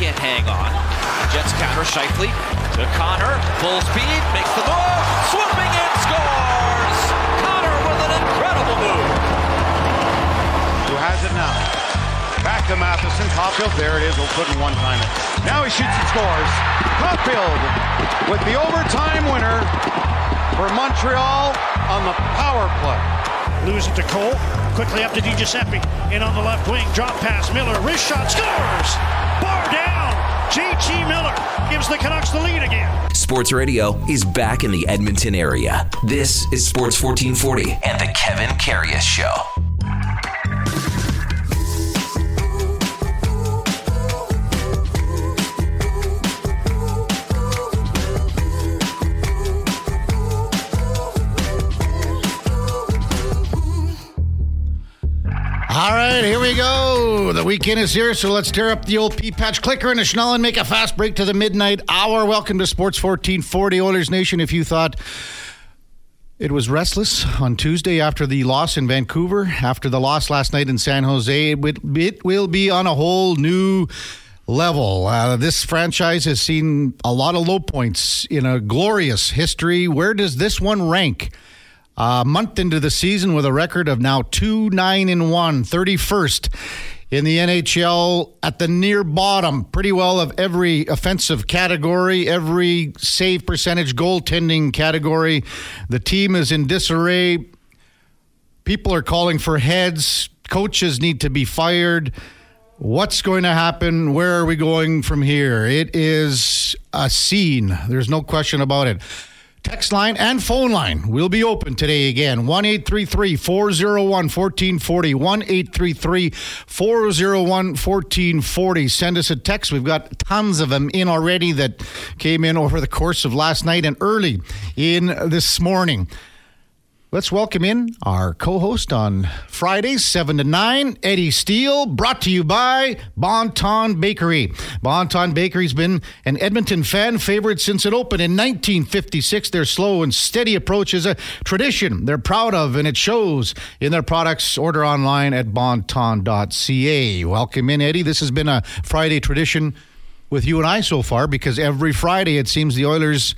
can't hang on. Jets counter Scheifele to Connor. Full speed, makes the move, swooping in, scores! Connor with an incredible move. Who has it now? Back to Matheson. Caulfield, there it is. We'll put in one time it. Now he shoots and scores. Caulfield with the overtime winner for Montreal on the power play. Lose it to Cole. Quickly up to Di Giuseppe. In on the left wing. Drop pass. Miller. Wrist shot. Scores! Bar down. JT Miller gives the Canucks the lead again. Sports Radio is back in the Edmonton area. This is Sports 1440 and the Kevin Karius Show. All right, here we go. The weekend is here, so let's tear up the old pea patch clicker and a Schnell and make a fast break to the midnight hour. Welcome to Sports 1440 Oilers Nation. If you thought it was restless on Tuesday after the loss in Vancouver, after the loss last night in San Jose, it, will be on a whole new level. Uh, this franchise has seen a lot of low points in a glorious history. Where does this one rank? A month into the season with a record of now 2 9 and 1, 31st in the NHL at the near bottom, pretty well of every offensive category, every save percentage, goaltending category. The team is in disarray. People are calling for heads. Coaches need to be fired. What's going to happen? Where are we going from here? It is a scene. There's no question about it. Text line and phone line will be open today again. 1 401 1440. 1 401 1440. Send us a text. We've got tons of them in already that came in over the course of last night and early in this morning. Let's welcome in our co host on Fridays, 7 to 9, Eddie Steele, brought to you by Bonton Bakery. Bonton Bakery's been an Edmonton fan favorite since it opened in 1956. Their slow and steady approach is a tradition they're proud of, and it shows in their products. Order online at bonton.ca. Welcome in, Eddie. This has been a Friday tradition with you and I so far because every Friday it seems the Oilers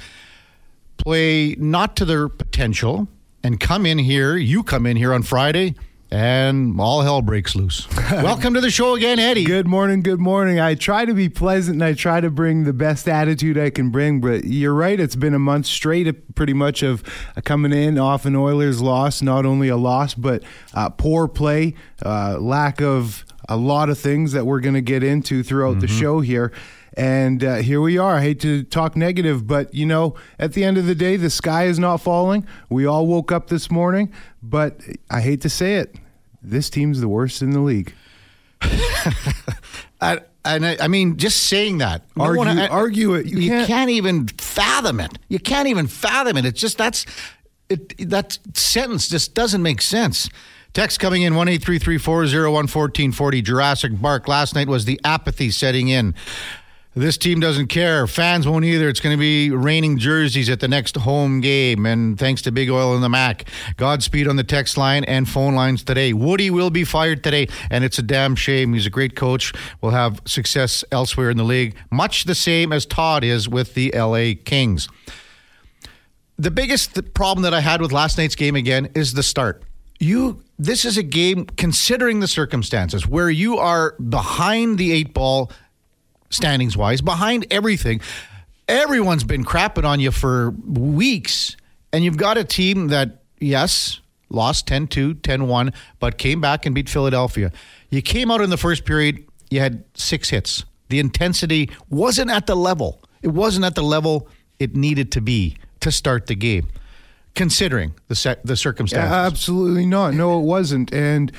play not to their potential and come in here. You come in here on Friday, and all hell breaks loose. Welcome to the show again, Eddie. Good morning. Good morning. I try to be pleasant and I try to bring the best attitude I can bring, but you're right. It's been a month straight, pretty much of uh, coming in off an Oilers loss. Not only a loss, but uh, poor play, uh, lack of a lot of things that we're going to get into throughout mm-hmm. the show here. And uh, here we are. I hate to talk negative, but you know, at the end of the day, the sky is not falling. We all woke up this morning, but I hate to say it, this team's the worst in the league. I, and I, I, mean, just saying that, argue, wanna, argue it. You, you can't, can't, even fathom it. You can't even fathom it. It's just that's it. That sentence just doesn't make sense. Text coming in one eight three three four zero one fourteen forty. Jurassic Bark. Last night was the apathy setting in. This team doesn't care. Fans won't either. It's going to be raining jerseys at the next home game. And thanks to Big Oil and the Mac. Godspeed on the text line and phone lines today. Woody will be fired today, and it's a damn shame. He's a great coach. Will have success elsewhere in the league, much the same as Todd is with the LA Kings. The biggest problem that I had with last night's game again is the start. You this is a game considering the circumstances where you are behind the eight ball standings wise, behind everything. Everyone's been crapping on you for weeks, and you've got a team that, yes, lost 10 2, 10 1, but came back and beat Philadelphia. You came out in the first period, you had six hits. The intensity wasn't at the level. It wasn't at the level it needed to be to start the game, considering the set, the circumstances. Yeah, absolutely not. No, it wasn't. And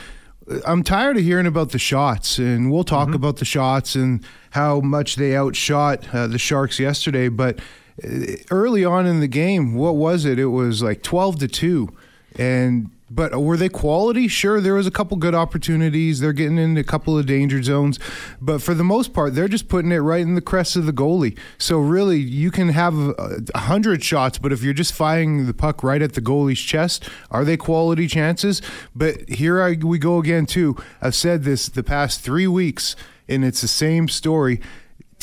I'm tired of hearing about the shots, and we'll talk mm-hmm. about the shots and how much they outshot uh, the Sharks yesterday. But uh, early on in the game, what was it? It was like 12 to 2. And but were they quality? Sure, there was a couple good opportunities. They're getting into a couple of danger zones, but for the most part, they're just putting it right in the crest of the goalie. So really, you can have uh, a hundred shots, but if you're just firing the puck right at the goalie's chest, are they quality chances? But here I, we go again too. I've said this the past three weeks, and it's the same story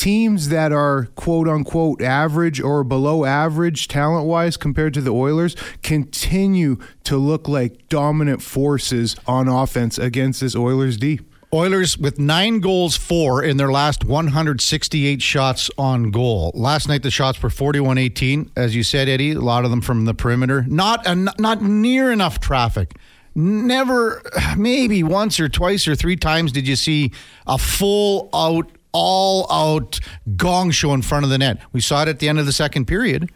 teams that are quote unquote average or below average talent wise compared to the Oilers continue to look like dominant forces on offense against this Oilers D. Oilers with nine goals, four in their last 168 shots on goal. Last night, the shots were 41 18. As you said, Eddie, a lot of them from the perimeter. Not, uh, not near enough traffic. Never, maybe once or twice or three times did you see a full out, all out gong show in front of the net. We saw it at the end of the second period.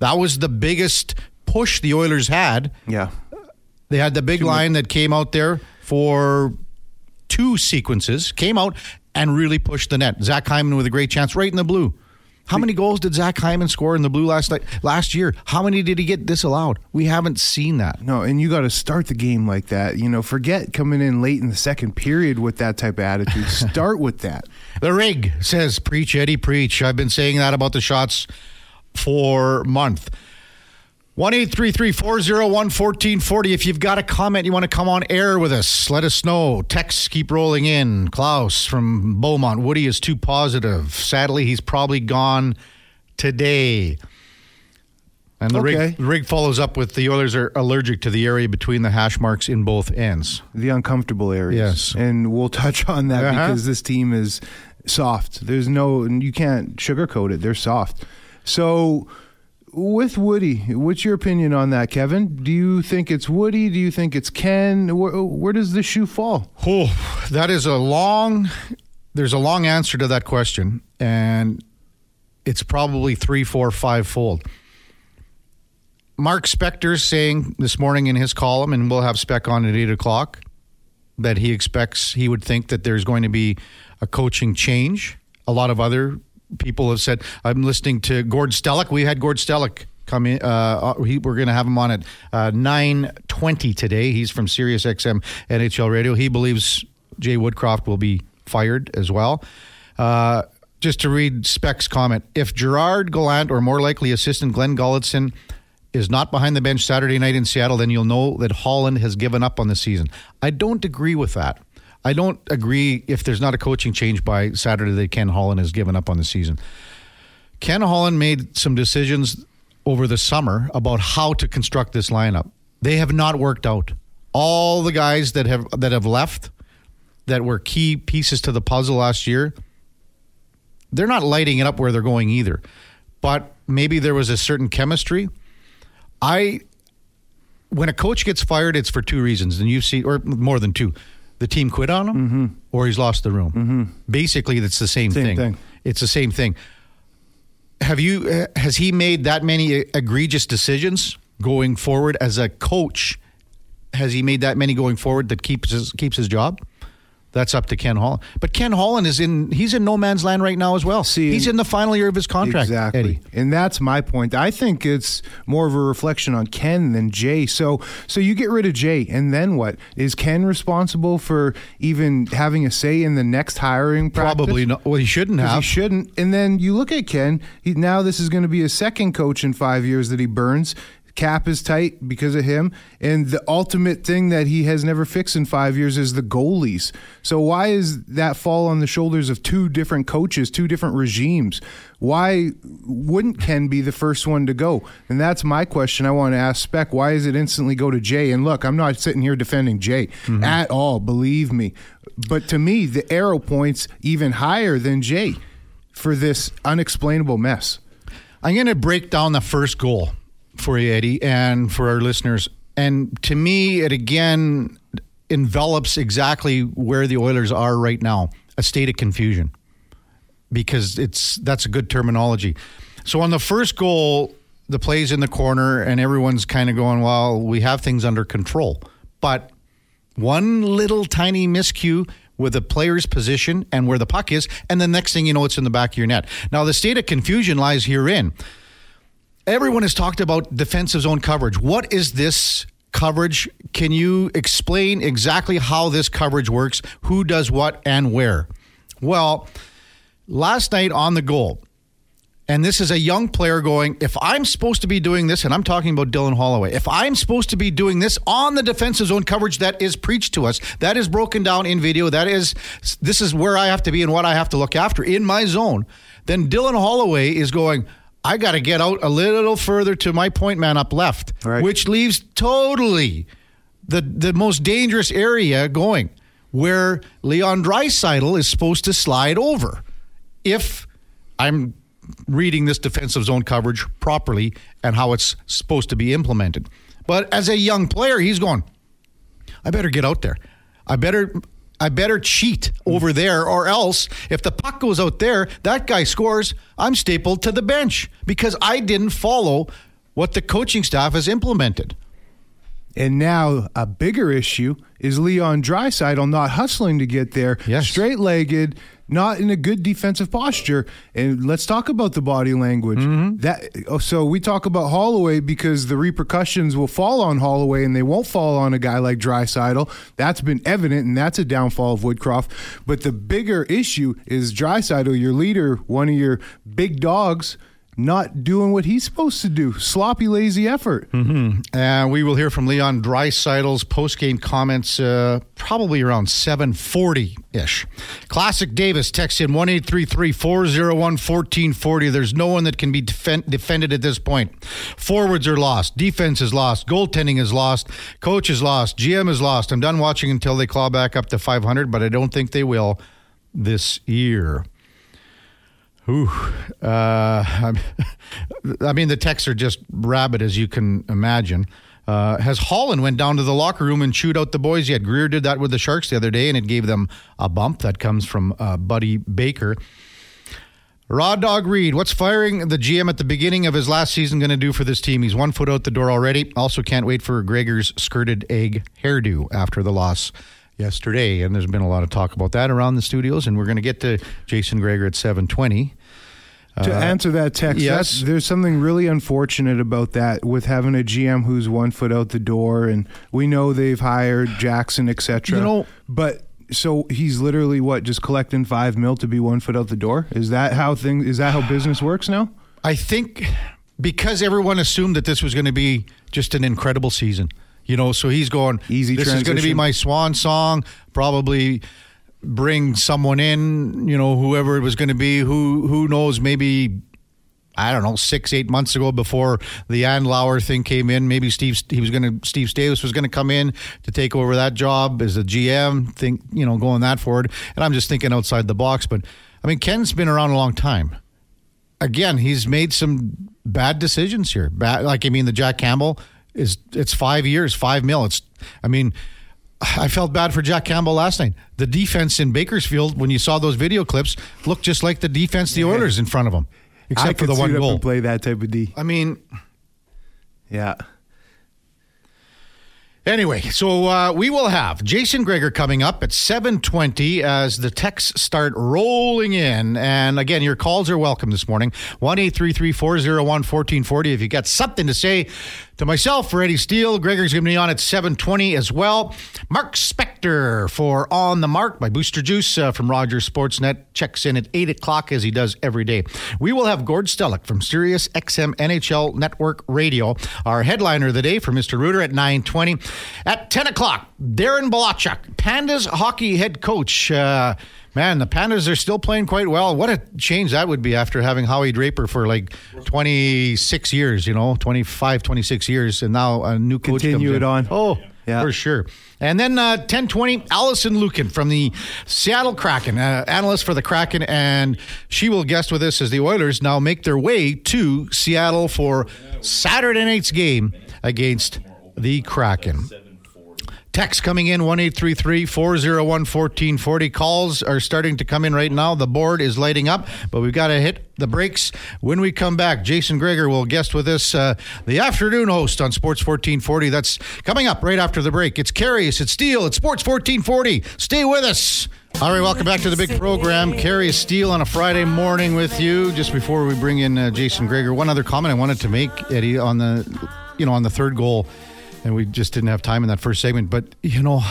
That was the biggest push the Oilers had. Yeah. They had the big line that came out there for two sequences, came out and really pushed the net. Zach Hyman with a great chance right in the blue. How many goals did Zach Hyman score in the blue last night? Last year, how many did he get disallowed? We haven't seen that. No, and you got to start the game like that. You know, forget coming in late in the second period with that type of attitude. start with that. The rig says, "Preach, Eddie, preach." I've been saying that about the shots for month. One eight three three four zero one fourteen forty. If you've got a comment you want to come on air with us, let us know. Texts keep rolling in. Klaus from Beaumont. Woody is too positive. Sadly, he's probably gone today. And the, Okay. rig, the rig follows up with the Oilers are allergic to the area between the hash marks in both ends. The uncomfortable areas. Yes. And we'll touch on that Uh-huh. because this team is soft. There's no, you can't sugarcoat it. They're soft. So, with Woody, what's your opinion on that, Kevin? Do you think it's Woody? Do you think it's Ken? Where, where does the shoe fall? Oh, that is a long. There's a long answer to that question, and it's probably three, four, five fold. Mark Spector's saying this morning in his column, and we'll have Spec on at eight o'clock, that he expects he would think that there's going to be a coaching change. A lot of other people have said. I'm listening to Gord Stellick. We had Gord Stellick come in. Uh, he, we're going to have him on at uh, nine twenty today. He's from Sirius XM NHL Radio. He believes Jay Woodcroft will be fired as well. Uh, just to read Spec's comment, if Gerard Gallant or more likely assistant Glen Gulutzan is not behind the bench Saturday night in Seattle, then you'll know that Holland has given up on the season. I don't agree with that. I don't agree if there's not a coaching change by Saturday that Ken Holland has given up on the season. Ken Holland made some decisions over the summer about how to construct this lineup. They have not worked out. All the guys that have that have left that were key pieces to the puzzle last year, they're not lighting it up where they're going either. But maybe there was a certain chemistry. I when a coach gets fired, it's for two reasons, and you see, or more than two. The team quit on him, Mm-hmm. or he's lost the room. Basically, it's the same, Same thing. thing. It's the same thing. Have you? uh, Has he made that many egregious decisions going forward as a coach? Has he made that many going forward that keeps his, keeps his job? That's up to Ken Holland. But Ken Holland is in. He's in no man's land right now as well. See, he's in the final year of his contract. Exactly. Eddie. And that's my point. I think it's more of a reflection on Ken than Jay. So so you get rid of Jay and then what? Is Ken responsible for even having a say in the next hiring practice? Probably not. Well, he shouldn't have. He shouldn't. And then you look at Ken. He, now this is going to be a second coach in five years that he burns. Cap is tight because of him. And the ultimate thing that he has never fixed in five years is the goalies. So why is that fall on the shoulders of two different coaches, two different regimes? Why wouldn't Ken be the first one to go? And that's my question I want to ask Spec. Why does it instantly go to Jay? And look, I'm not sitting here defending Jay mm-hmm. at all, believe me. But to me, the arrow points even higher than Jay for this unexplainable mess. I'm going to break down the first goal for you, Eddie, and for our listeners. And to me, it again envelops exactly where the Oilers are right now a state of confusion because it's that's a good terminology. So on the first goal, the play's in the corner, and everyone's kind of going, well, we have things under control. But one little tiny miscue with a player's position and where the puck is, and the next thing you know, it's in the back of your net. Now, the state of confusion lies herein. Everyone has talked about defensive zone coverage. What is this coverage? Can you explain exactly how this coverage works? Who does what and where? Well, last night on the goal, And this is a young player going, if I'm supposed to be doing this, and I'm talking about Dylan Holloway, if I'm supposed to be doing this on the defensive zone coverage that is preached to us, that is broken down in video, that is, this is where I have to be and what I have to look after in my zone, then Dylan Holloway is going, I got to get out a little further to my point man up left, Right. which leaves totally the, the most dangerous area going where Leon Draisaitl is supposed to slide over. If I'm reading this defensive zone coverage properly and how it's supposed to be implemented. But as a young player, he's going, I better get out there. I better I better cheat over there or else if the puck goes out there, that guy scores, I'm stapled to the bench because I didn't follow what the coaching staff has implemented. And now a bigger issue is Leon Draisaitl not hustling to get there, Yes. straight legged, not in a good defensive posture. And let's talk about the body language. Mm-hmm. That oh, so we talk about Holloway because the repercussions will fall on Holloway and they won't fall on a guy like Draisaitl. That's been evident, and that's a downfall of Woodcroft. But the bigger issue is Draisaitl, your leader, one of your big dogs. Not doing what he's supposed to do. Sloppy, lazy effort. And we will hear from Leon Draisaitl's post-game comments uh, probably around 740-ish. Classic Davis texts in 1-833-401-1440. There's no one that can be defen- defended at this point. Forwards are lost. Defense is lost. Goaltending is lost. Coach is lost. GM is lost. I'm done watching until they claw back up to 500, but I don't think they will this year. Ooh, uh, I'm- mean, the texts are just rabid as you can imagine. Uh, has Holland went down to the locker room and chewed out the boys yet? Grier did that with the Sharks the other day, and it gave them a bump. That comes from uh, Buddy Baker. Raw Dog Reed, what's firing the GM at the beginning of his last season going to do for this team? He's one foot out the door already. Also, can't wait for Gregor's skirted egg hairdo after the loss yesterday. And there's been a lot of talk about that around the studios. And we're going to get to Jason Gregor at 720. to answer that text, Uh, yes. there's something really unfortunate about that with having a GM who's one foot out the door, and we know they've hired Jackson, etc. You know- but so he's literally what just collecting five mil to be one foot out the door. Is that how things? Is that how business works now? I think because everyone assumed that this was going to be just an incredible season, you know, so he's going, Easy This is going to be my swan song. Probably bring someone in, you know, whoever it was going to be. Who who knows? Maybe I don't know, six eight months ago before the Ann Lauer thing came in. Maybe Steve he was going to Steve Davis was going to come in to take over that job as a GM. Think you know going that forward. And I'm just thinking outside the box. But I mean, Ken's been around a long time again, he's made some bad decisions here. Bad, like I mean, the Jack Campbell is it's five years, five mil. It's I mean, I felt bad for Jack Campbell last night. The defense in Bakersfield, when you saw those video clips, looked just like the defense the Oilers in front of I except for the one goal. play that type of D. I mean, Yeah. Anyway, so uh, we will have Jason Gregor coming up at 720 as the texts start rolling in. And again, your calls are welcome this morning. 1-833-401-1440. If you got something to say to myself or Eddie Steele, Gregor's going to be on at 720 as well. Mark Spector for On the Mark by Booster Juice uh, from Rogers Sportsnet checks in at 8 o'clock as he does every day. We will have Gord Stellick from Sirius XM NHL Network Radio, our headliner of the day for Mr. Reuter at 920. At 10 o'clock, Darren Balachuk, Pandas hockey head coach. Uh, man, the Pandas are still playing quite well. What a change that would be after having Howie Draper for like 26 years, you know, 25, 26 years, and now a new coach Continue it in. on. Oh, Yeah. for sure. And then uh, 1020, Alison Lukan from the Seattle Kraken, uh, analyst for the Kraken, and she will guest with us as the Oilers now make their way to Seattle for Saturday night's game against the Kraken. Text coming in 1 401 1440. Calls are starting to come in right now. The board is lighting up, but we've got to hit the brakes. When we come back, Jason Gregor will guest with us, uh, the afternoon host on Sports 1440. That's coming up right after the break. It's Karius, it's Steele, it's Sports 1440. Stay with us. All right, welcome back to the big program. Karius Steele on a Friday morning with you. Just before we bring in uh, Jason Gregor, one other comment I wanted to make, Eddie, on the, you know, on the third goal and we just didn't have time in that first segment. But you know,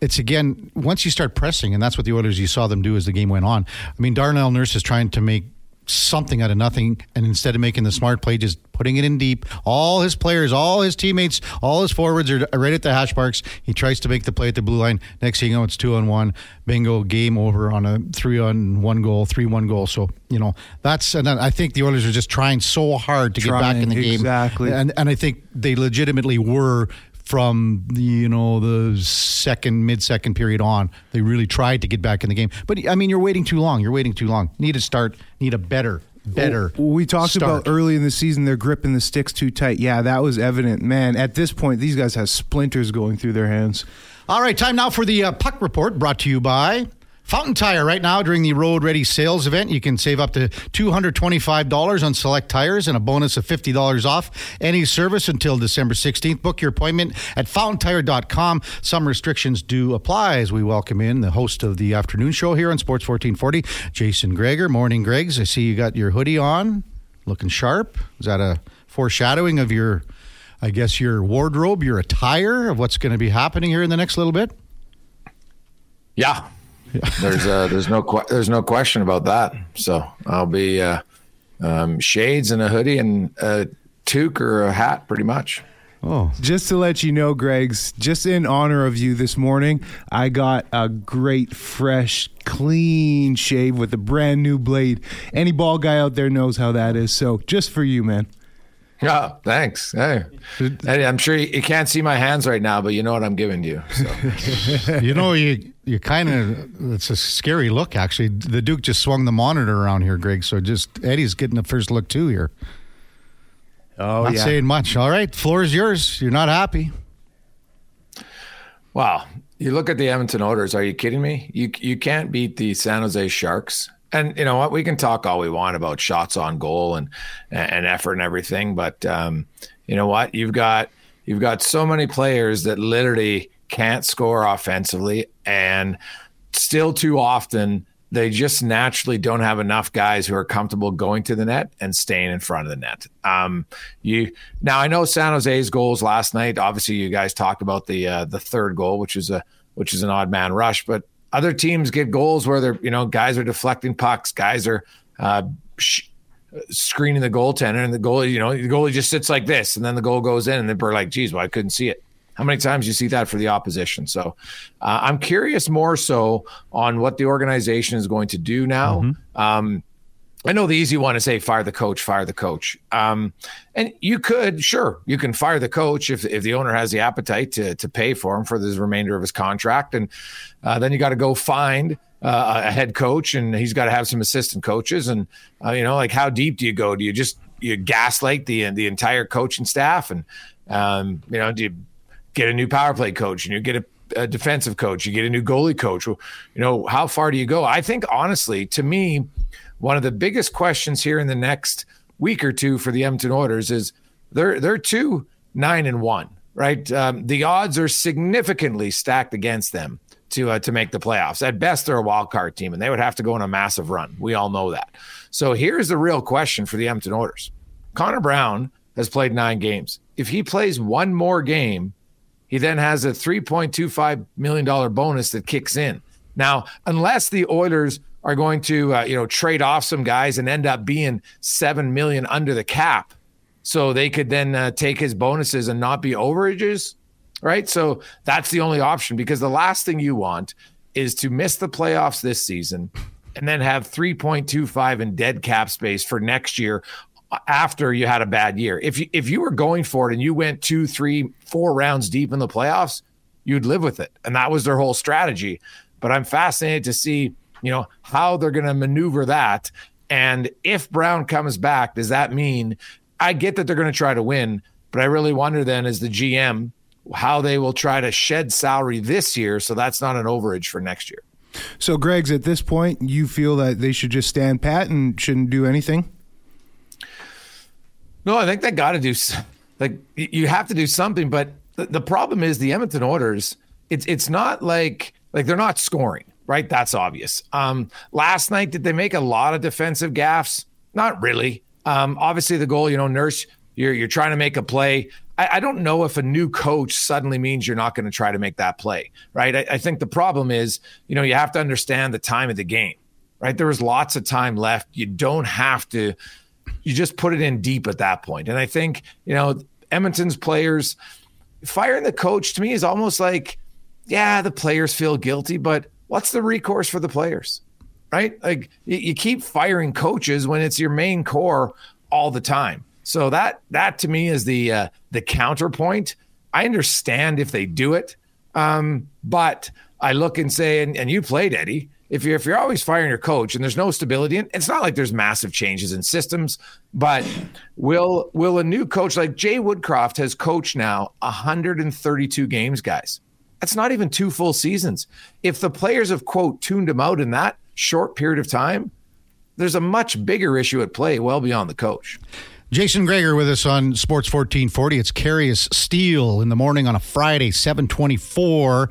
it's again once you start pressing, and that's what the Oilers you saw them do as the game went on. I mean, Darnell Nurse is trying to make something out of nothing, and instead of making the smart play, just putting it in deep. All his players, all his teammates, all his forwards are right at the hash marks. He tries to make the play at the blue line. Next thing you know, it's two on one. Bingo, game over on a three on one goal, three one goal. So you know that's and I think the Oilers are just trying so hard to trying, get back in the game. Exactly, and and I think they legitimately were from you know the second mid second period on they really tried to get back in the game. But i mean you're waiting too long. You're waiting too long. Need to start need a better better we talked start. about early in the season they're gripping the sticks too tight. Yeah that was evident. Man at this point these guys have splinters going through their hands. All right time now for the uh, puck report brought to you by Fountain Tire right now during the Road Ready sales event, you can save up to $225 on select tires and a bonus of $50 off any service until December 16th. Book your appointment at fountaintire.com. Some restrictions do apply as we welcome in the host of the afternoon show here on Sports 1440, Jason Gregor. Morning, Gregs. I see you got your hoodie on, looking sharp. Is that a foreshadowing of your, I guess, your wardrobe, your attire of what's going to be happening here in the next little bit? Yeah, there's uh, there's no que- there's no question about that. So I'll be uh, um, shades and a hoodie and a toque or a hat, pretty much. Oh, just to let you know, Greg's, just in honor of you this morning, I got a great, fresh, clean shave with a brand new blade. Any ball guy out there knows how that is. So just for you, man. Yeah, thanks. Hey, hey I'm sure you, you, can't see my hands right now, but you know what I'm giving you. So. you know, you you kind of it's a scary look. Actually, the Duke just swung the monitor around here, Greg. So just Eddie's getting the first look too here. Oh, not yeah. saying much. All right, floor is yours. You're not happy. Wow, you look at the Edmonton Oilers. Are you kidding me? You you can't beat the San Jose Sharks. And you know what? We can talk all we want about shots on goal and and effort and everything, but um, you know what? You've got you've got so many players that literally can't score offensively, and still too often they just naturally don't have enough guys who are comfortable going to the net and staying in front of the net. Um, you now I know San Jose's goals last night. Obviously, you guys talked about the uh, the third goal, which is a which is an odd man rush, but other teams get goals where they're you know guys are deflecting pucks, guys are uh, sh- screening the goaltender, and the goalie you know the goalie just sits like this, and then the goal goes in, and they're like, "Geez, well I couldn't see it." How many times you see that for the opposition? So uh, I'm curious more so on what the organization is going to do now. Mm-hmm. Um, I know the easy one is say fire the coach, fire the coach. Um, and you could, sure, you can fire the coach if, if the owner has the appetite to to pay for him for the remainder of his contract, and uh, then you got to go find uh, a head coach, and he's got to have some assistant coaches, and uh, you know, like how deep do you go? Do you just you gaslight the the entire coaching staff, and um, you know, do you get a new power play coach, and you get a a defensive coach, you get a new goalie coach. You know, how far do you go? I think honestly, to me, one of the biggest questions here in the next week or two for the Edmonton Oilers is they're they're two nine and one, right? Um, the odds are significantly stacked against them to uh, to make the playoffs. At best, they're a wild card team, and they would have to go on a massive run. We all know that. So here's the real question for the Edmonton Oilers: Connor Brown has played nine games. If he plays one more game, he then has a $3.25 million bonus that kicks in. Now, unless the Oilers are going to, uh, you know, trade off some guys and end up being 7 million under the cap, so they could then uh, take his bonuses and not be overages, right? So that's the only option because the last thing you want is to miss the playoffs this season and then have 3.25 in dead cap space for next year after you had a bad year. If you, if you were going for it and you went two, three, four rounds deep in the playoffs, you'd live with it. And that was their whole strategy. But I'm fascinated to see, you know, how they're going to maneuver that. And if Brown comes back, does that mean I get that they're going to try to win, but I really wonder then as the GM how they will try to shed salary this year so that's not an overage for next year. So Greg's at this point, you feel that they should just stand pat and shouldn't do anything? No, I think they got to do like you have to do something. But the, the problem is the Edmonton Oilers. It's it's not like like they're not scoring, right? That's obvious. Um, last night did they make a lot of defensive gaffes? Not really. Um, obviously the goal, you know, Nurse, you're you're trying to make a play. I, I don't know if a new coach suddenly means you're not going to try to make that play, right? I, I think the problem is, you know, you have to understand the time of the game right? There was lots of time left. You don't have to, you just put it in deep at that point. And I think, you know, Edmonton's players firing the coach to me is almost like, yeah, the players feel guilty, but what's the recourse for the players? Right? Like you, keep firing coaches when it's your main core all the time. So that that to me is the uh, the counterpoint. I understand if they do it, um, but I look and say, and, and you played Eddie. If you're if you're always firing your coach and there's no stability, and it's not like there's massive changes in systems, but will will a new coach like Jay Woodcroft has coached now 132 games, guys. That's not even two full seasons. If the players have quote tuned him out in that short period of time, there's a much bigger issue at play well beyond the coach. Jason Gregor with us on Sports 1440. It's Karius Steele in the morning on a Friday, 724.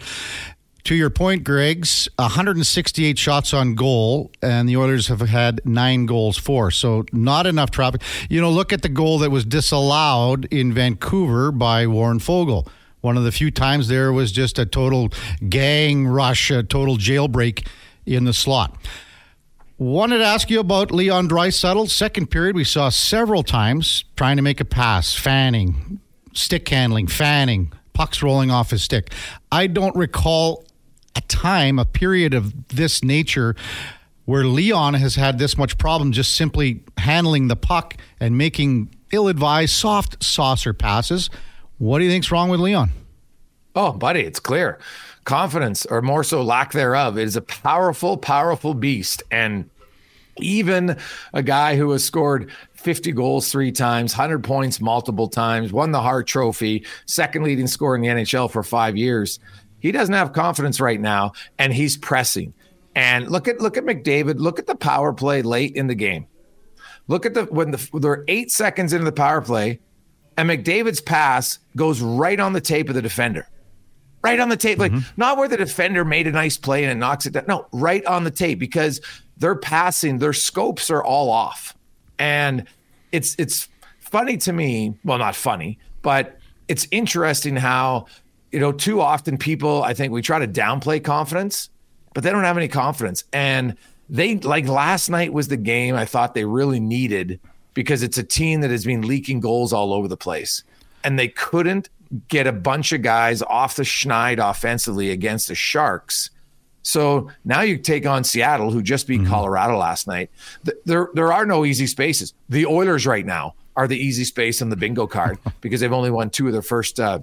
To your point, Greg's 168 shots on goal, and the Oilers have had nine goals for. So not enough traffic. You know, look at the goal that was disallowed in Vancouver by Warren Foegele. One of the few times there was just a total gang rush, a total jailbreak in the slot. Wanted to ask you about Leon Draisaitl. Second period, we saw several times trying to make a pass, fanning, stick handling, fanning, pucks rolling off his stick. I don't recall a time, a period of this nature where Leon has had this much problem just simply handling the puck and making ill-advised soft saucer passes. What do you think's wrong with Leon? Oh, buddy, it's clear. Confidence, or more so lack thereof, is a powerful, powerful beast. And even a guy who has scored 50 goals three times, 100 points multiple times, won the Hart Trophy, second leading scorer in the NHL for five years, he doesn't have confidence right now, and he's pressing. And look at look at McDavid. Look at the power play late in the game. Look at the when the they're eight seconds into the power play, and McDavid's pass goes right on the tape of the defender. Right on the tape, like mm-hmm. not where the defender made a nice play and it knocks it down. No, right on the tape because they're passing, their scopes are all off. And it's it's funny to me, well, not funny, but it's interesting how you know, too often people, I think we try to downplay confidence, but they don't have any confidence. And they, like last night was the game I thought they really needed because it's a team that has been leaking goals all over the place. And they couldn't get a bunch of guys off the schneid offensively against the Sharks. So now you take on Seattle, who just beat mm-hmm. Colorado last night. There, there are no easy spaces. The Oilers right now are the easy space on the bingo card because they've only won two of their first uh,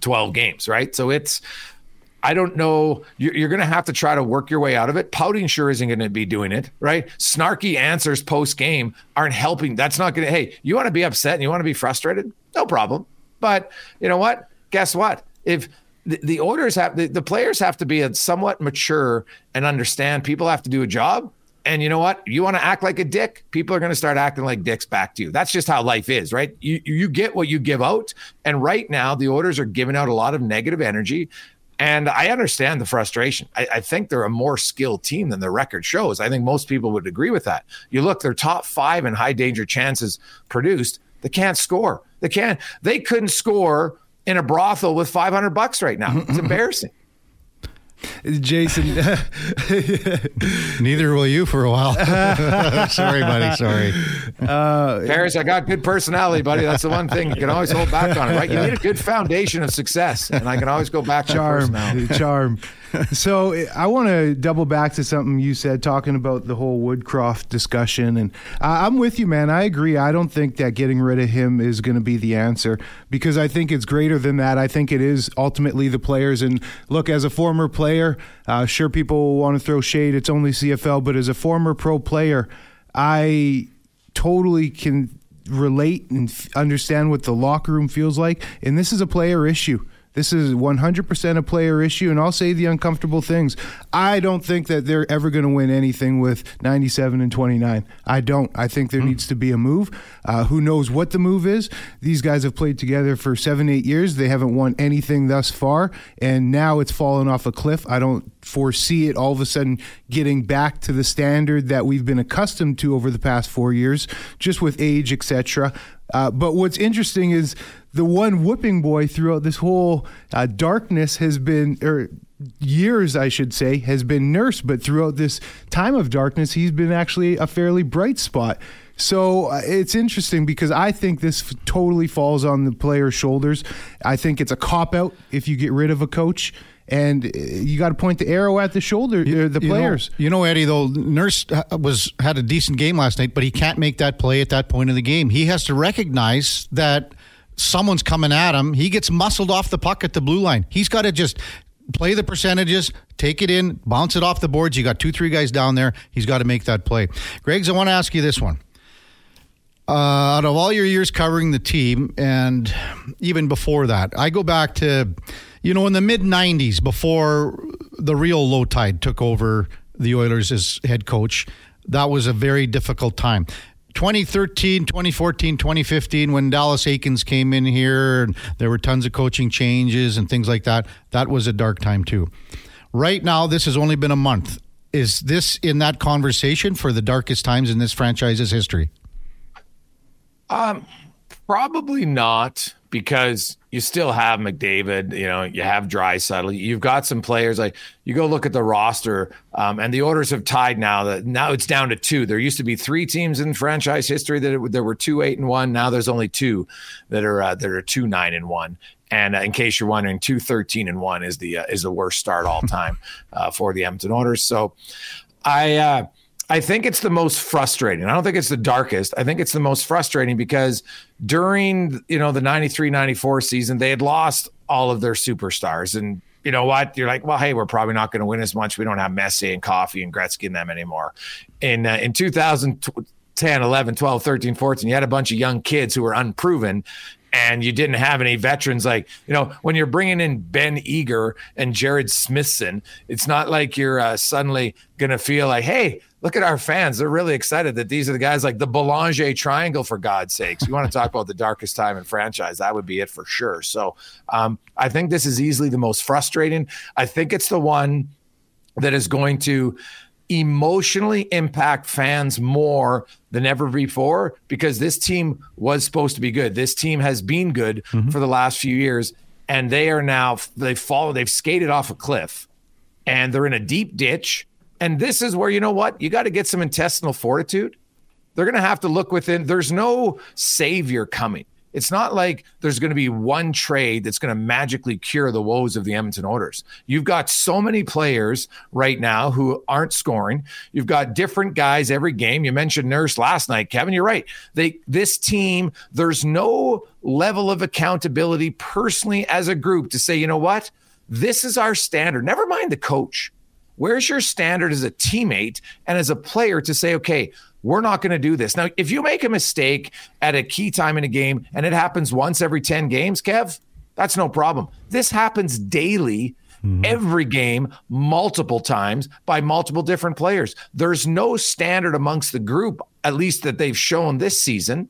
12 games, right? So it's, I don't know. You're, going to have to try to work your way out of it. Pouting sure isn't going to be doing it, right? Snarky answers post game aren't helping. That's not going to, hey, you want to be upset and you want to be frustrated? No problem. But you know what? Guess what? If the, the Oilers have, the, the players have to be somewhat mature and understand people have to do a job and you know what? You want to act like a dick, people are going to start acting like dicks back to you. That's just how life is, right? You you get what you give out. And right now, the Oilers are giving out a lot of negative energy. And I understand the frustration. I, I, think they're a more skilled team than the record shows. I think most people would agree with that. You look, they're top five in high danger chances produced. They can't score. They can't. They couldn't score in a brothel with 500 bucks right now. It's embarrassing. Jason. Neither will you for a while. sorry, buddy. Sorry. Uh, Paris, I got good personality, buddy. That's the one thing you can always hold back on it, right? You need a good foundation of success, and I can always go back to the charm. So I want to double back to something you said, talking about the whole Woodcroft discussion, and I'm with you, man. I agree. I don't think that getting rid of him is going to be the answer because I think it's greater than that. I think it is ultimately the players. And look, as a former player, uh, sure people want to throw shade. It's only CFL, but as a former pro player, I totally can relate and understand what the locker room feels like. And this is a player issue. This is 100% a player issue, and I'll say the uncomfortable things. I don't think that they're ever going to win anything with 97 and 29. I don't. I think there mm. needs to be a move. Uh, who knows what the move is? These guys have played together for seven, eight years. They haven't won anything thus far, and now it's fallen off a cliff. I don't foresee it all of a sudden getting back to the standard that we've been accustomed to over the past four years, just with age, etc. Uh, but what's interesting is the one whooping boy throughout this whole uh, darkness has been, or years, I should say, has been nursed, but throughout this time of darkness, he's been actually a fairly bright spot. So uh, it's interesting because I think this f- totally falls on the player's shoulders. I think it's a cop out if you get rid of a coach. And uh, you got to point the arrow at the shoulder, uh, the You know- players. You know, Eddie, though, Nurse was had a decent game last night, but he can't make that play at that point in the game. He has to recognize that someone's coming at him. He gets muscled off the puck at the blue line. He's got to just play the percentages, take it in, bounce it off the boards. You got two, three guys down there. He's got to make that play. Greg's, I want to ask you this one. Uh, out of all your years covering the team, and even before that, I go back to, you know, in the mid 90s, before the real low tide took over the Oilers as head coach. That was a very difficult time. 2013, 2014, 2015, when Dallas Eakins came in here, and there were tons of coaching changes and things like that, that was a dark time too. Right now, this has only been a month. Is this in that conversation for the darkest times in this franchise's history? Um, Probably not because you still have McDavid, you know, you have Draisaitl, you've got some players like you go look at the roster, um, and the Oilers have tied now. That now it's down to two. There used to be three teams in franchise history that it, there were two eight and one. Now there's only two that are uh, that are two nine and one. And uh, in case you're wondering, two thirteen and one is the uh, is the worst start all time uh, for the Edmonton Oilers. So I. I think it's the most frustrating. I don't think it's the darkest. I think it's the most frustrating because during, you know, the 93-94 season, they had lost all of their superstars and you know what? You're like, well, hey, we're probably not going to win as much. We don't have Messier and Coffey and Gretzky and them anymore. In uh, in 2010, 11, 12, 13, 14, you had a bunch of young kids who were unproven and you didn't have any veterans like you know when you're bringing in Ben Eager and Jared Smithson, it's not like you're uh, suddenly to feel like, hey, look at our fans. They're really excited that these are the guys like the Belanger Triangle, for God's sakes. You want to talk about the darkest time in franchise? That would be it for sure. So um, I think this is easily the most frustrating. I think it's the one that is going to emotionally impact fans more than ever before because this team was supposed to be good. This team has been good mm-hmm. for the last few years, and they are now they've fallen, they've skated off a cliff, and they're in a deep ditch. And this is where you know what you got to get some intestinal fortitude. They're going to have to look within. There's no savior coming. It's not like there's going to be one trade that's going to magically cure the woes of the Edmonton Oilers. You've got so many players right now who aren't scoring. You've got different guys every game. You mentioned Nurse last night, Kevin. You're right. They this team, there's no level of accountability personally as a group to say, you know what, this is our standard. Never mind the coach. Where's your standard as a teammate and as a player to say, okay, we're not going to do this. Now, if you make a mistake at a key time in a game and it happens once every 10 games, Kev, that's no problem. This happens daily, mm-hmm. every game, multiple times by multiple different players. There's no standard amongst the group, at least that they've shown this season,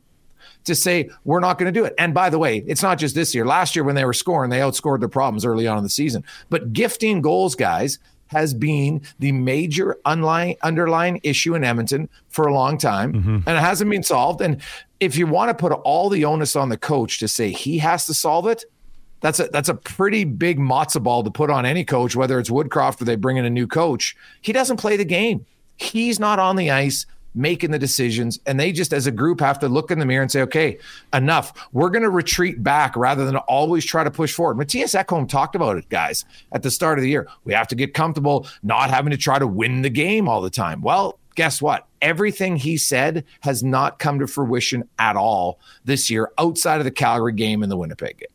to say we're not going to do it. And by the way, it's not just this year. Last year when they were scoring, they outscored their problems early on in the season. But gifting goals, guys, has been the major underlying underlying issue in Edmonton for a long time, mm-hmm. and it hasn't been solved. And if you want to put all the onus on the coach to say he has to solve it, that's a that's a pretty big matzo ball to put on any coach, whether it's Woodcroft or they bring in a new coach. He doesn't play the game. He's not on the ice making the decisions, and they just as a group have to look in the mirror and say, "Okay, enough. We're going to retreat back rather than always try to push forward." Mattias Ekholm talked about it, guys, at the start of the year. We have to get comfortable not having to try to win the game all the time. Well, guess what? Everything he said has not come to fruition at all this year outside of the Calgary game and the Winnipeg game.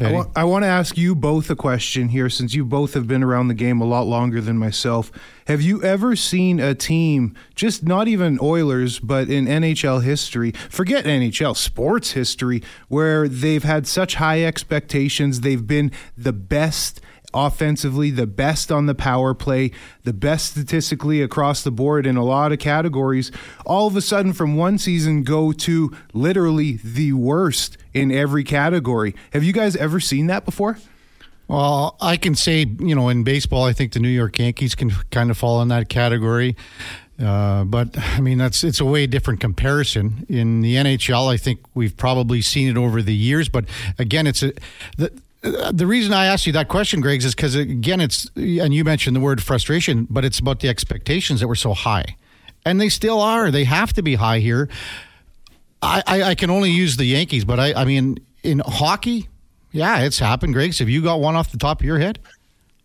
I wa- I want to ask you both a question here since you both have been around the game a lot longer than myself. Have you ever seen a team, just not even Oilers, but in NHL history, forget NHL, sports history, where they've had such high expectations, they've been the best offensively, the best on the power play, the best statistically across the board in a lot of categories, all of a sudden from one season go to literally the worst in every category. Have you guys ever seen that before? Well, I can say, you know, in baseball, I think the New York Yankees can kind of fall in that category. Uh, but I mean, that's it's a way different comparison. In the NHL, I think we've probably seen it over the years. But again, it's a the, the reason I asked you that question, Greg, is because again, it's and you mentioned the word frustration, but it's about the expectations that were so high, and they still are. They have to be high here. I, I, I can only use the Yankees, but I, I mean, in hockey, yeah, it's happened. Greg, have you got one off the top of your head?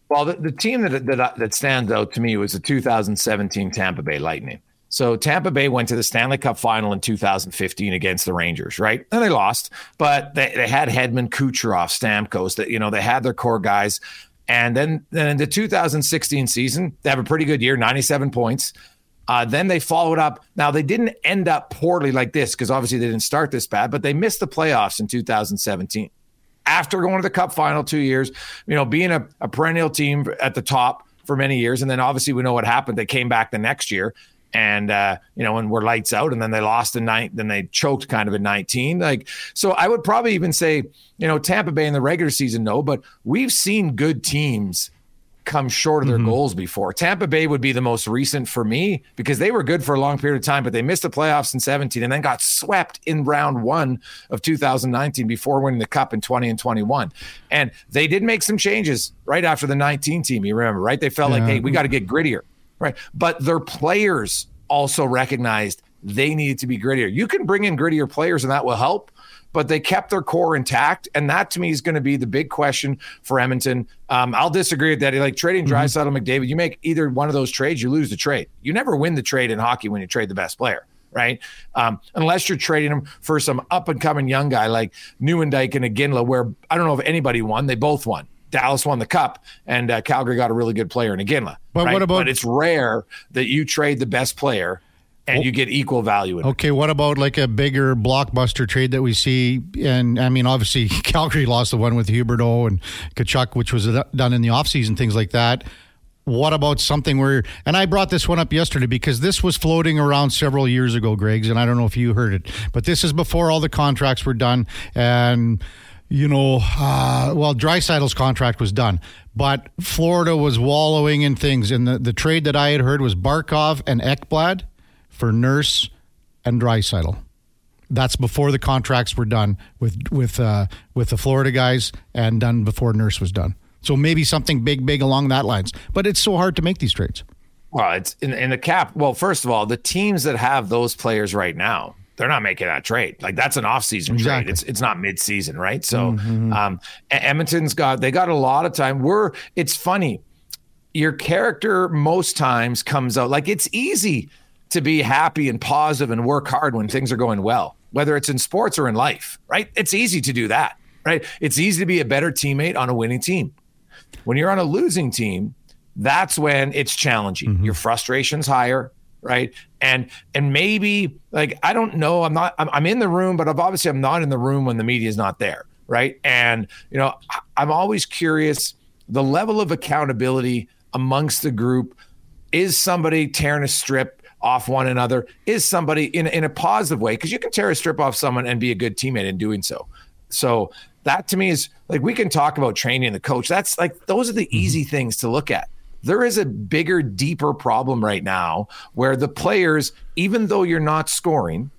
Well, the, the team that, that that stands out to me was the 2017 Tampa Bay Lightning. So Tampa Bay went to the Stanley Cup final in 2015 against the Rangers, right? And they lost, but they, they had Hedman, Kucherov, Stamkos, that you know they had their core guys. And then, then in the 2016 season, they have a pretty good year, 97 points. Uh, then they followed up. Now they didn't end up poorly like this because obviously they didn't start this bad, but they missed the playoffs in 2017 after going to the Cup final two years. You know, being a, a perennial team at the top for many years, and then obviously we know what happened. They came back the next year and uh, you know, and were lights out, and then they lost in night, then they choked kind of in 19. Like, so I would probably even say, you know, Tampa Bay in the regular season, no, but we've seen good teams come short of their mm-hmm. goals before. Tampa Bay would be the most recent for me because they were good for a long period of time, but they missed the playoffs in 17 and then got swept in round one of 2019 before winning the cup in 20 and 21. And they did make some changes right after the 19 team. You remember, right? They felt yeah. like, hey, we got to get grittier, right? But their players also recognized they needed to be grittier. You can bring in grittier players and that will help but they kept their core intact. And that to me is going to be the big question for Edmonton. Um, I'll disagree with that. Like trading mm-hmm. Mm-hmm. McDavid, you make either one of those trades, you lose the trade. You never win the trade in hockey when you trade the best player right? Um, unless you're trading them for some up and coming young guy like Nieuwendyk and Iginla, where I don't know if anybody won. They both won. Dallas won the cup, and uh, Calgary got a really good player in Iginla. But right? what about? But it's rare that you trade the best player and you get equal value. In it. Okay, what about like a bigger blockbuster trade that we see? And I mean, obviously, Calgary lost the one with Huberdeau and Tkachuk, which was done in the offseason, things like that. What about something where, and I brought this one up yesterday because this was floating around several years ago, Greg's, and I don't know if you heard it, but this is before all the contracts were done. And, you know, uh, well, Draisaitl's contract was done, but Florida was wallowing in things. And the, the trade that I had heard was Barkov and Ekblad for Nurse and Draisaitl. That's before the contracts were done with with uh, with the Florida guys and done before Nurse was done. So maybe something big, big along that lines. But it's so hard to make these trades. Well, it's in, in the cap. Well, first of all, the teams that have those players right now, they're not making that trade. Like that's an off-season exactly. trade. It's it's not mid-season, right? So mm-hmm. um, Edmonton's got they got a lot of time. We're it's funny. Your character most times comes out like it's easy to be happy and positive and work hard when things are going well, whether it's in sports or in life, right? It's easy to do that, right? It's easy to be a better teammate on a winning team. When you're on a losing team, that's when it's challenging. Mm-hmm. Your frustration's higher, right? And and maybe like I don't know, I'm not I'm, I'm in the room, but obviously I'm not in the room when the media is not there, right? And you know, I'm always curious the level of accountability amongst the group. Is somebody tearing a strip? Off one another is somebody in, in a positive way because you can tear a strip off someone and be a good teammate in doing so. So that to me is like we can talk about training the coach. That's like those are the mm-hmm. easy things to look at. There is a bigger, deeper problem right now where the players, even though you're not scoring,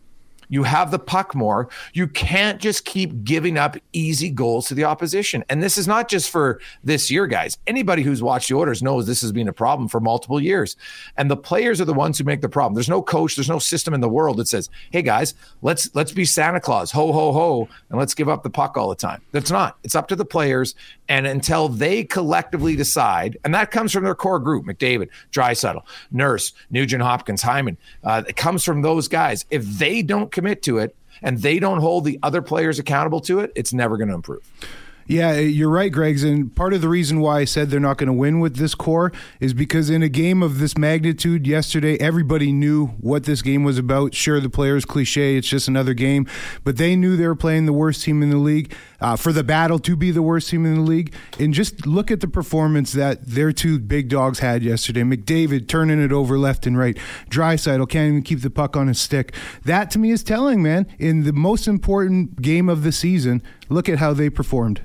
you have the puck more. You can't just keep giving up easy goals to the opposition. And this is not just for this year, guys. Anybody who's watched the Oilers knows this has been a problem for multiple years. And the players are the ones who make the problem. There's no coach, there's no system in the world that says, "Hey guys, let's let's be Santa Claus, ho ho ho, and let's give up the puck all the time." That's not. It's up to the players. And until they collectively decide, and that comes from their core group, McDavid, Draisaitl, Nurse, Nugent Hopkins, Hyman, uh, it comes from those guys. If they don't commit to it and they don't hold the other players accountable to it, it's never going to improve. Yeah, you're right, Greg's. And part of the reason why I said they're not going to win with this core is because in a game of this magnitude yesterday, everybody knew what this game was about. Sure, the players cliche, it's just another game, but they knew they were playing the worst team in the league uh, for the battle to be the worst team in the league. And just look at the performance that their two big dogs had yesterday. McDavid turning it over left and right. Draisaitl can't even keep the puck on his stick. That to me is telling, man. In the most important game of the season, look at how they performed.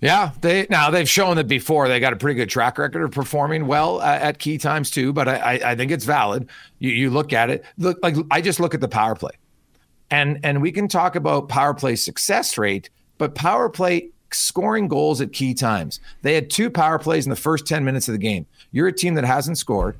Yeah, they now they've shown that before they got a pretty good track record of performing well uh, at key times too. But I, I think it's valid. You, you look at it, look like I just look at the power play, and and we can talk about power play success rate, but power play scoring goals at key times. They had two power plays in the first 10 minutes of the game. You're a team that hasn't scored.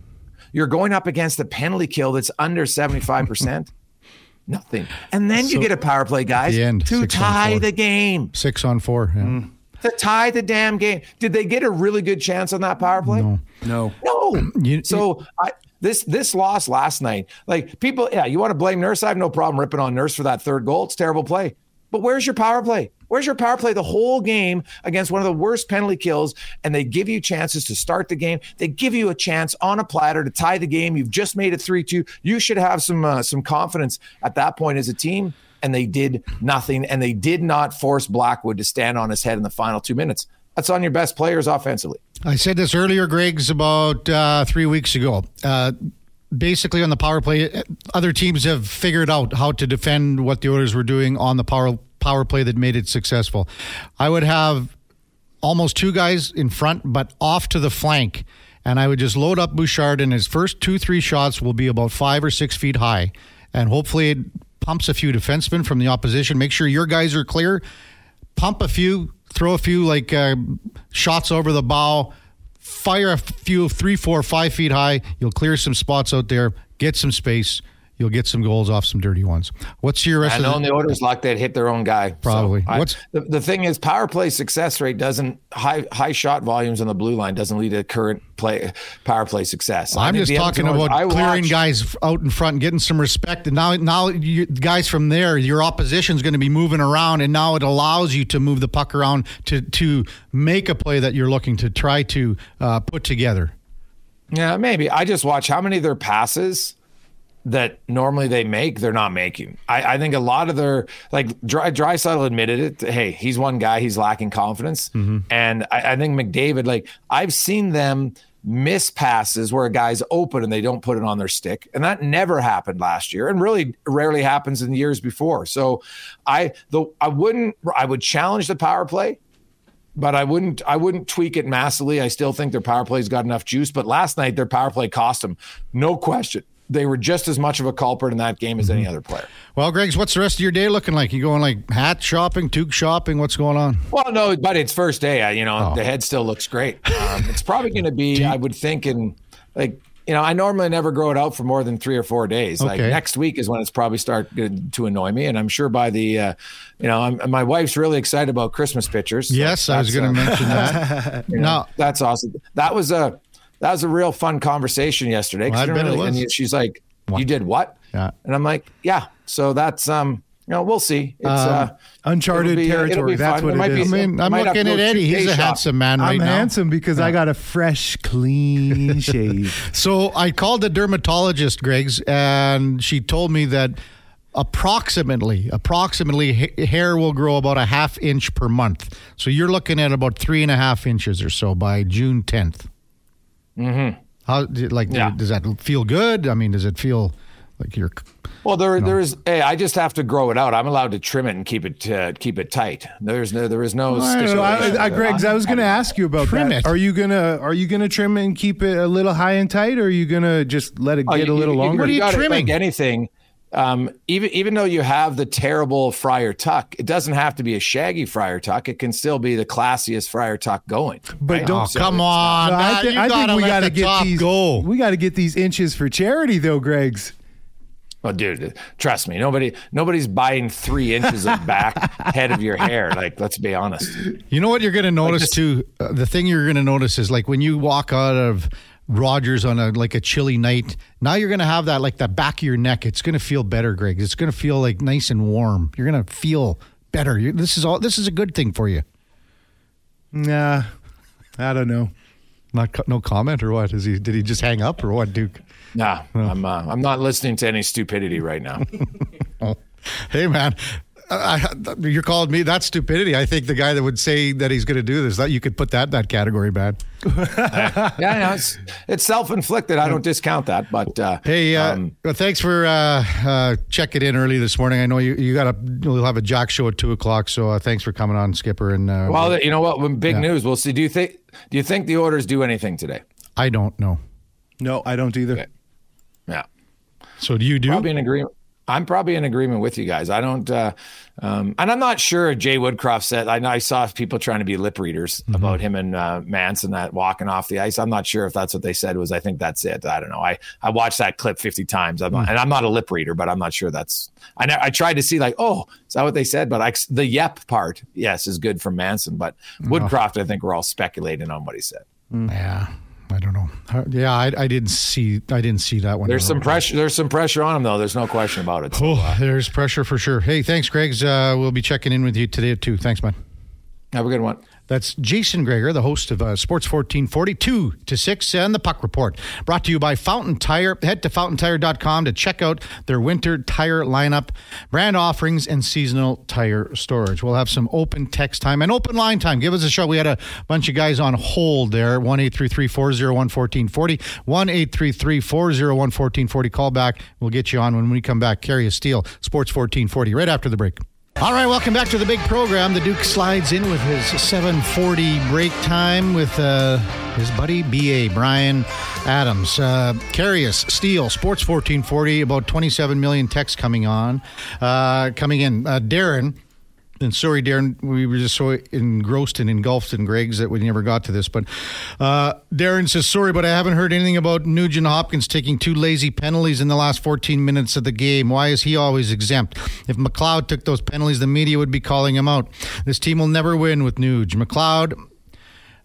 You're going up against a penalty kill that's under 75%. Nothing. And then So, you get a power play, guys, the end, to tie the game. Six on four. Yeah. Mm. To tie the damn game. Did they get a really good chance on that power play? No. No. No. You- so I this this loss last night, like people, yeah, you want to blame Nurse? I have no problem ripping on Nurse for that third goal. It's terrible play. But where's your power play? Where's your power play the whole game against one of the worst penalty kills? And they give you chances to start the game. They give you a chance on a platter to tie the game. You've just made it three two. You should have some uh, some confidence at that point as a team. And they did nothing. And they did not force Blackwood to stand on his head in the final two minutes. That's on your best players offensively. I said this earlier, Greg's about uh, three weeks ago. Uh, basically, on the power play, other teams have figured out how to defend what the Oilers were doing on the power power play that made it successful. I would have almost two guys in front, but off to the flank. And I would just load up Bouchard, and his first two, three shots will be about five or six feet high. And hopefully, it pumps a few defensemen from the opposition. Make sure your guys are clear. Pump a few, throw a few like uh, shots over the bow, fire a few, three, four, five feet high. You'll clear some spots out there, get some space. You'll get some goals off some dirty ones. What's your rest I know the the Oilers luck they'd hit their own guy. So Probably. I- What's- the, the thing is power play success rate doesn't high high shot volumes on the blue line doesn't lead to current play power play success. I'm just talking Edmonton about clearing watch- guys out in front and getting some respect. And now, now you, guys from there, your opposition's going to be moving around, and now it allows you to move the puck around to to make a play that you're looking to try to uh, put together. Yeah, maybe. I just watch how many of their passes that normally they make, they're not making. I, I think a lot of their like Dry Draisaitl admitted it. Hey, he's one guy, he's lacking confidence. Mm-hmm. And I, I think McDavid, like I've seen them miss passes where a guy's open and they don't put it on their stick. And that never happened last year and really rarely happens in the years before. So I the I wouldn't I would challenge the power play but I wouldn't I wouldn't tweak it massively. I still think their power play's got enough juice. But last night their power play cost them, no question. They were just as much of a culprit in that game as any other player. Well, Greg's, what's the rest of your day looking like? You going like hat shopping, toque shopping? What's going on? Well, no, but it's first day. You know, Oh. the head still looks great. Um, it's probably going to be, I would think, in like you know, I normally never grow it out for more than three or four days. Like next week is when it's probably start to annoy me, and I'm sure by the, uh, you know, I'm, my wife's really excited about Christmas pictures. so Yes, I was going to uh, mention that. You know, no, that's awesome. That was a that was a real fun conversation yesterday. Well, I bet it was. And she's like, "You did what?" Yeah. And I'm like, "Yeah." So that's um, you know, we'll see. It's uh, Uncharted be, uh, territory. That's fun. what There it might be. I mean, I'm looking at Eddie. He's a shop. handsome man right I'm now. handsome because I got a fresh, clean shave. So I called the dermatologist, Greg's, and she told me that approximately, approximately ha- hair will grow about a half inch per month. So you're looking at about three and a half inches or so by June 10th. Mm-hmm. How like Yeah. does that feel good? I mean, does it feel like you're Well, there, there is. Hey, I just have to grow it out. I'm allowed to trim it and keep it uh, keep it tight. There's no, there is no. I, don't I, I, Greg's, I was going to ask you about Trim that. it. Are you gonna Are you gonna trim it and keep it a little high and tight, or are you gonna just let it Oh, get you- a little you- longer? What are you gotta- trimming? Like anything, um, even even though you have the terrible Friar Tuck, it doesn't have to be a shaggy Friar Tuck. It can still be the classiest Friar Tuck going. But right? don't- Oh, So come on! No, I, thi- you I think we got to the get these. go. We got to get these inches for charity, though, Greg's. Well, dude, trust me. Nobody, nobody's buying three inches of back head of your hair. Like, let's be honest. You know what you're going to notice just- too. Uh, the thing you're going to notice is like when you walk out of Rogers on a like a chilly night. Now you're going to have that like the back of your neck. It's going to feel better, Greg. It's going to feel like nice and warm. You're going to feel better. you this is all. This is a good thing for you. Nah, I don't know. Not co- no comment or what? Is he? Did he just hang up or what, Duke? Nah, I'm, uh, I'm not listening to any stupidity right now. Oh, hey man. I, I- you're calling me that stupidity. I think the guy that would say that he's going to do this, that you could put that in that category, bad. yeah, yeah, it's it's self inflicted. I don't discount that, but uh, Hey, uh, um, well, thanks for uh, uh, checking in early this morning. I know you you got a you'll have a jock show at two o'clock, so uh, thanks for coming on, Skipper. And uh, well, you know what? When big Yeah. news, we'll see. Do you think do you think the Oilers do anything today? I don't know. No, I don't either. Okay. Yeah, So do you do? probably in agreement. I'm probably in agreement with you guys. I don't, uh, um, and I'm not sure Jay Woodcroft said. I know I saw people trying to be lip readers mm-hmm. about him and uh, Manson that walking off the ice. I'm not sure if that's what they said. Was I think that's it. I don't know. I I watched that clip 50 times. I'm mm-hmm. and I'm not a lip reader, but I'm not sure that's. I I tried to see like, oh, is that what they said? But I, the yep part, yes, is good for Manson. But Woodcroft, I think we're all speculating on what he said. Yeah. I don't know. Uh, yeah, I, I, didn't see. I didn't see that one. There's some pressure. There's some pressure on him, though. There's no question about it. So, oh, there's pressure for sure. Hey, thanks, Greg's. Uh, we'll be checking in with you today too. Thanks, man. Have a good one. That's Jason Gregor, the host of uh, Sports 1442 to 6 and the Puck Report. Brought to you by Fountain Tire. Head to fountaintire.com to check out their winter tire lineup, brand offerings, and seasonal tire storage. We'll have some open text time and open line time. Give us a show. We had a bunch of guys on hold there. 1 401 1440. 1 401 1440. Call back. We'll get you on when we come back. Karius Steele, Sports 1440, right after the break. All right, welcome back to the big program. The Duke slides in with his 740 break time with uh, his buddy BA Brian Adams. Uh, Steele, Sports 1440, about 27 million texts coming on, uh, coming in. Uh, Darren and sorry, Darren, we were just so engrossed and engulfed in Greg's that we never got to this. But uh, Darren says, sorry, but I haven't heard anything about Nugent Hopkins taking two lazy penalties in the last 14 minutes of the game. Why is he always exempt? If McLeod took those penalties, the media would be calling him out. This team will never win with Nuge. McLeod,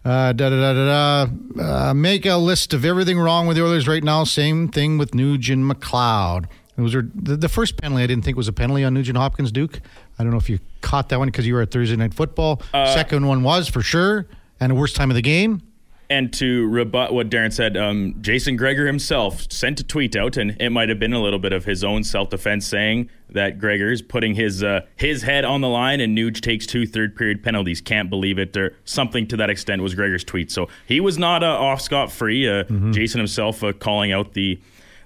uh, da, da, da, da, da. Uh, make a list of everything wrong with the Oilers right now. Same thing with Nuge and McLeod. Those are the, the first penalty I didn't think was a penalty on Nugent Hopkins Duke. I don't know if you caught that one because you were at Thursday Night Football. Uh, Second one was for sure, and the worst time of the game. And to rebut what Darren said, um, Jason Gregor himself sent a tweet out, and it might have been a little bit of his own self defense, saying that Gregor's putting his uh, his head on the line, and Nuge takes two third period penalties. Can't believe it, or something to that extent was Gregor's tweet. So he was not uh, off scot free. Uh, mm-hmm. Jason himself uh, calling out the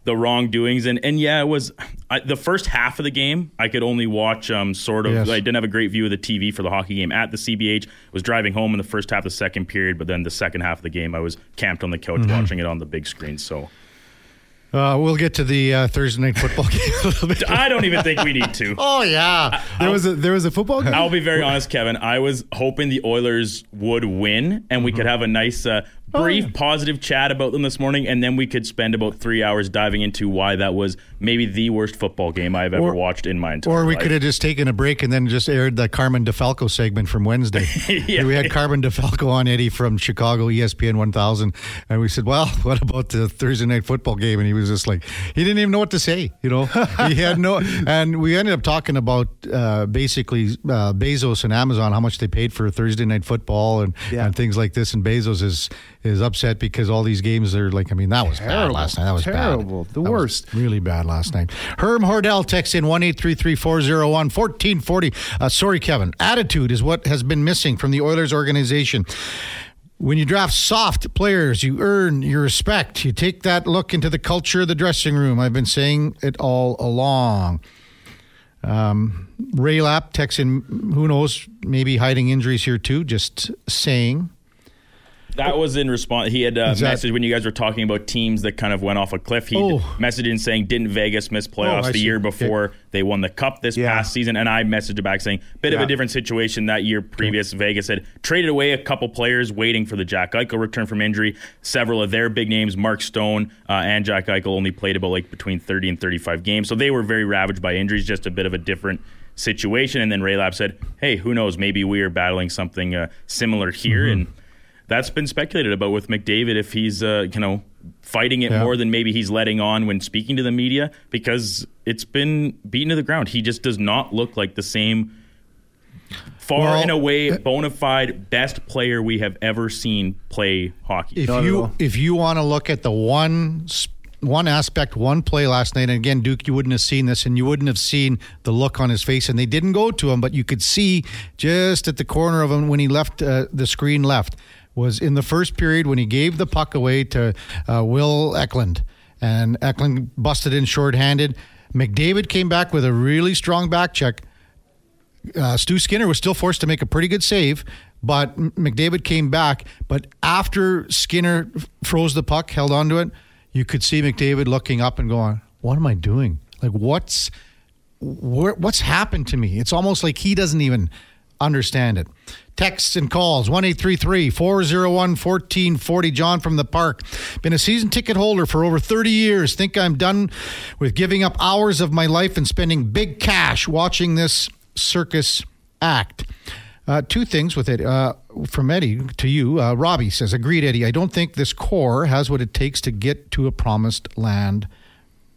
the wrongdoings. And and yeah, it was I, the first half of the game. I could only watch um sort of. Yes. I didn't have a great view of the TV for the hockey game at the CBH. Was driving home in the first half of the second period, but then the second half of the game, I was camped on the couch mm-hmm. watching it on the big screen. So. Uh, we'll get to the uh, Thursday night football game a little bit. I don't even think we need to. oh yeah, there was a there was a football game. I'll be very honest, Kevin. I was hoping the Oilers would win and we mm-hmm. could have a nice uh, brief, oh, yeah. positive chat about them this morning, and then we could spend about three hours diving into why that was maybe the worst football game I've ever or, watched in my entire life. Or we life. could have just taken a break and then just aired the Carmen DeFalco segment from Wednesday. yeah. We had Carmen DeFalco on Eddie from Chicago, ESPN 1000, and we said, well, what about the Thursday night football game? And he was just like, he didn't even know what to say, you know? he had no, and we ended up talking about uh, basically uh, Bezos and Amazon, how much they paid for Thursday night football and, yeah. and things like this. And Bezos is is upset because all these games are like, I mean, that was terrible. bad last night. That was terrible. Bad. The that worst. really bad last night. Herm Hordell texts in 1 401 1440. Uh, sorry, Kevin. Attitude is what has been missing from the Oilers organization. When you draft soft players, you earn your respect. You take that look into the culture of the dressing room. I've been saying it all along. Um, Ray Lapp texts in, who knows, maybe hiding injuries here too, just saying. That was in response. He had a uh, message when you guys were talking about teams that kind of went off a cliff. He oh. messaged in saying, "Didn't Vegas miss playoffs oh, the year before okay. they won the cup this yeah. past season?" And I messaged back saying, "Bit yeah. of a different situation that year. Previous. Vegas had traded away a couple players waiting for the Jack Eichel return from injury. Several of their big names, Mark Stone uh, and Jack Eichel, only played about like between 30 and 35 games, so they were very ravaged by injuries. Just a bit of a different." situation and then Ray Lab said hey who knows maybe we are battling something uh, similar here mm-hmm. and that's been speculated about with McDavid if he's uh, you know fighting it yeah. more than maybe he's letting on when speaking to the media because it's been beaten to the ground. He just does not look like the same far well, and away uh, bona fide best player we have ever seen play hockey. If you if you want to look at the one one aspect, one play last night, and again, Duke, you wouldn't have seen this, and you wouldn't have seen the look on his face, and they didn't go to him, but you could see just at the corner of him when he left uh, the screen left was in the first period when he gave the puck away to uh, Will Eklund, and Eklund busted in shorthanded. McDavid came back with a really strong back check. Uh, Stu Skinner was still forced to make a pretty good save, but McDavid came back. But after Skinner froze the puck, held onto it, you could see McDavid looking up and going, "What am I doing? Like what's what's happened to me? It's almost like he doesn't even understand it. Texts and calls 1 401 1440. John from the park. Been a season ticket holder for over 30 years. Think I'm done with giving up hours of my life and spending big cash watching this circus act. Uh, two things with it. Uh, from Eddie to you, uh, Robbie says, Agreed, Eddie. I don't think this core has what it takes to get to a promised land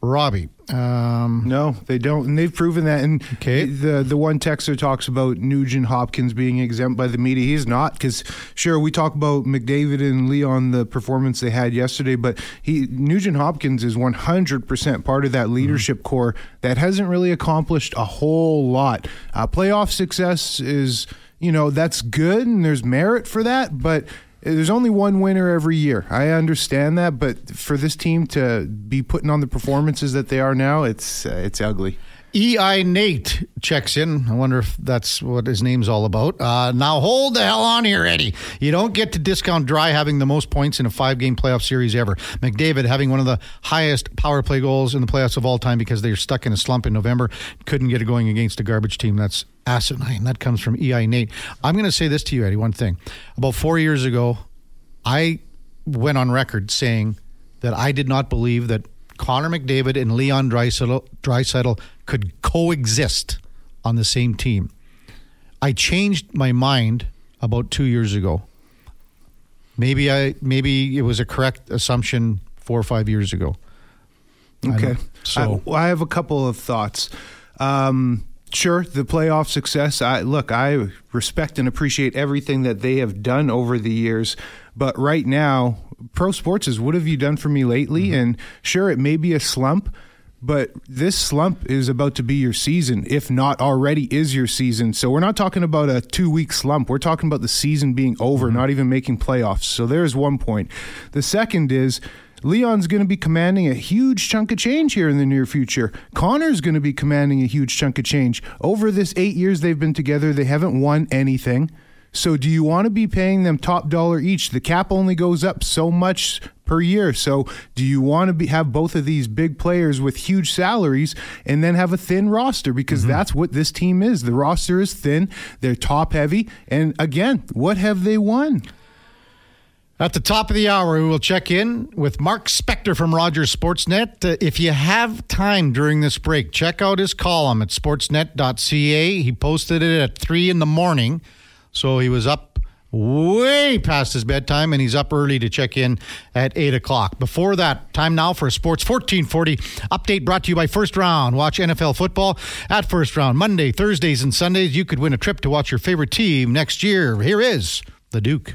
Robbie. Um, no, they don't, and they've proven that. And okay. the the one texter talks about Nugent Hopkins being exempt by the media. He's not because sure we talk about McDavid and Leon the performance they had yesterday, but he Nugent Hopkins is one hundred percent part of that leadership mm-hmm. core that hasn't really accomplished a whole lot. Uh, playoff success is you know that's good and there's merit for that, but there's only one winner every year. I understand that, but for this team to be putting on the performances that they are now, it's uh, it's ugly. EI Nate checks in. I wonder if that's what his name's all about. Uh, now hold the hell on here, Eddie. You don't get to discount Dry having the most points in a five game playoff series ever. McDavid having one of the highest power play goals in the playoffs of all time because they're stuck in a slump in November. Couldn't get it going against a garbage team. That's asinine. That comes from EI Nate. I'm going to say this to you, Eddie, one thing. About four years ago, I went on record saying that I did not believe that Connor McDavid and Leon Draisaitl could coexist on the same team. I changed my mind about two years ago. Maybe I maybe it was a correct assumption four or five years ago. Okay, so I, I, have a couple of thoughts. Um, sure, the playoff success. I look, I respect and appreciate everything that they have done over the years. But right now, pro sports is what have you done for me lately? Mm-hmm. And sure, it may be a slump, but this slump is about to be your season, if not already is your season. So we're not talking about a two week slump. We're talking about the season being over, mm-hmm. not even making playoffs. So there's one point. The second is Leon's going to be commanding a huge chunk of change here in the near future. Connor's going to be commanding a huge chunk of change. Over this eight years they've been together, they haven't won anything. So do you want to be paying them top dollar each? The cap only goes up so much per year. So do you want to be, have both of these big players with huge salaries and then have a thin roster because mm-hmm. that's what this team is. The roster is thin, they're top heavy, and again, what have they won? At the top of the hour, we will check in with Mark Spector from Rogers Sportsnet. Uh, if you have time during this break, check out his column at sportsnet.ca. He posted it at 3 in the morning. So he was up way past his bedtime and he's up early to check in at 8 o'clock. Before that, time now for Sports 1440 update brought to you by First Round. Watch NFL football at First Round Monday, Thursdays, and Sundays. You could win a trip to watch your favorite team next year. Here is the Duke.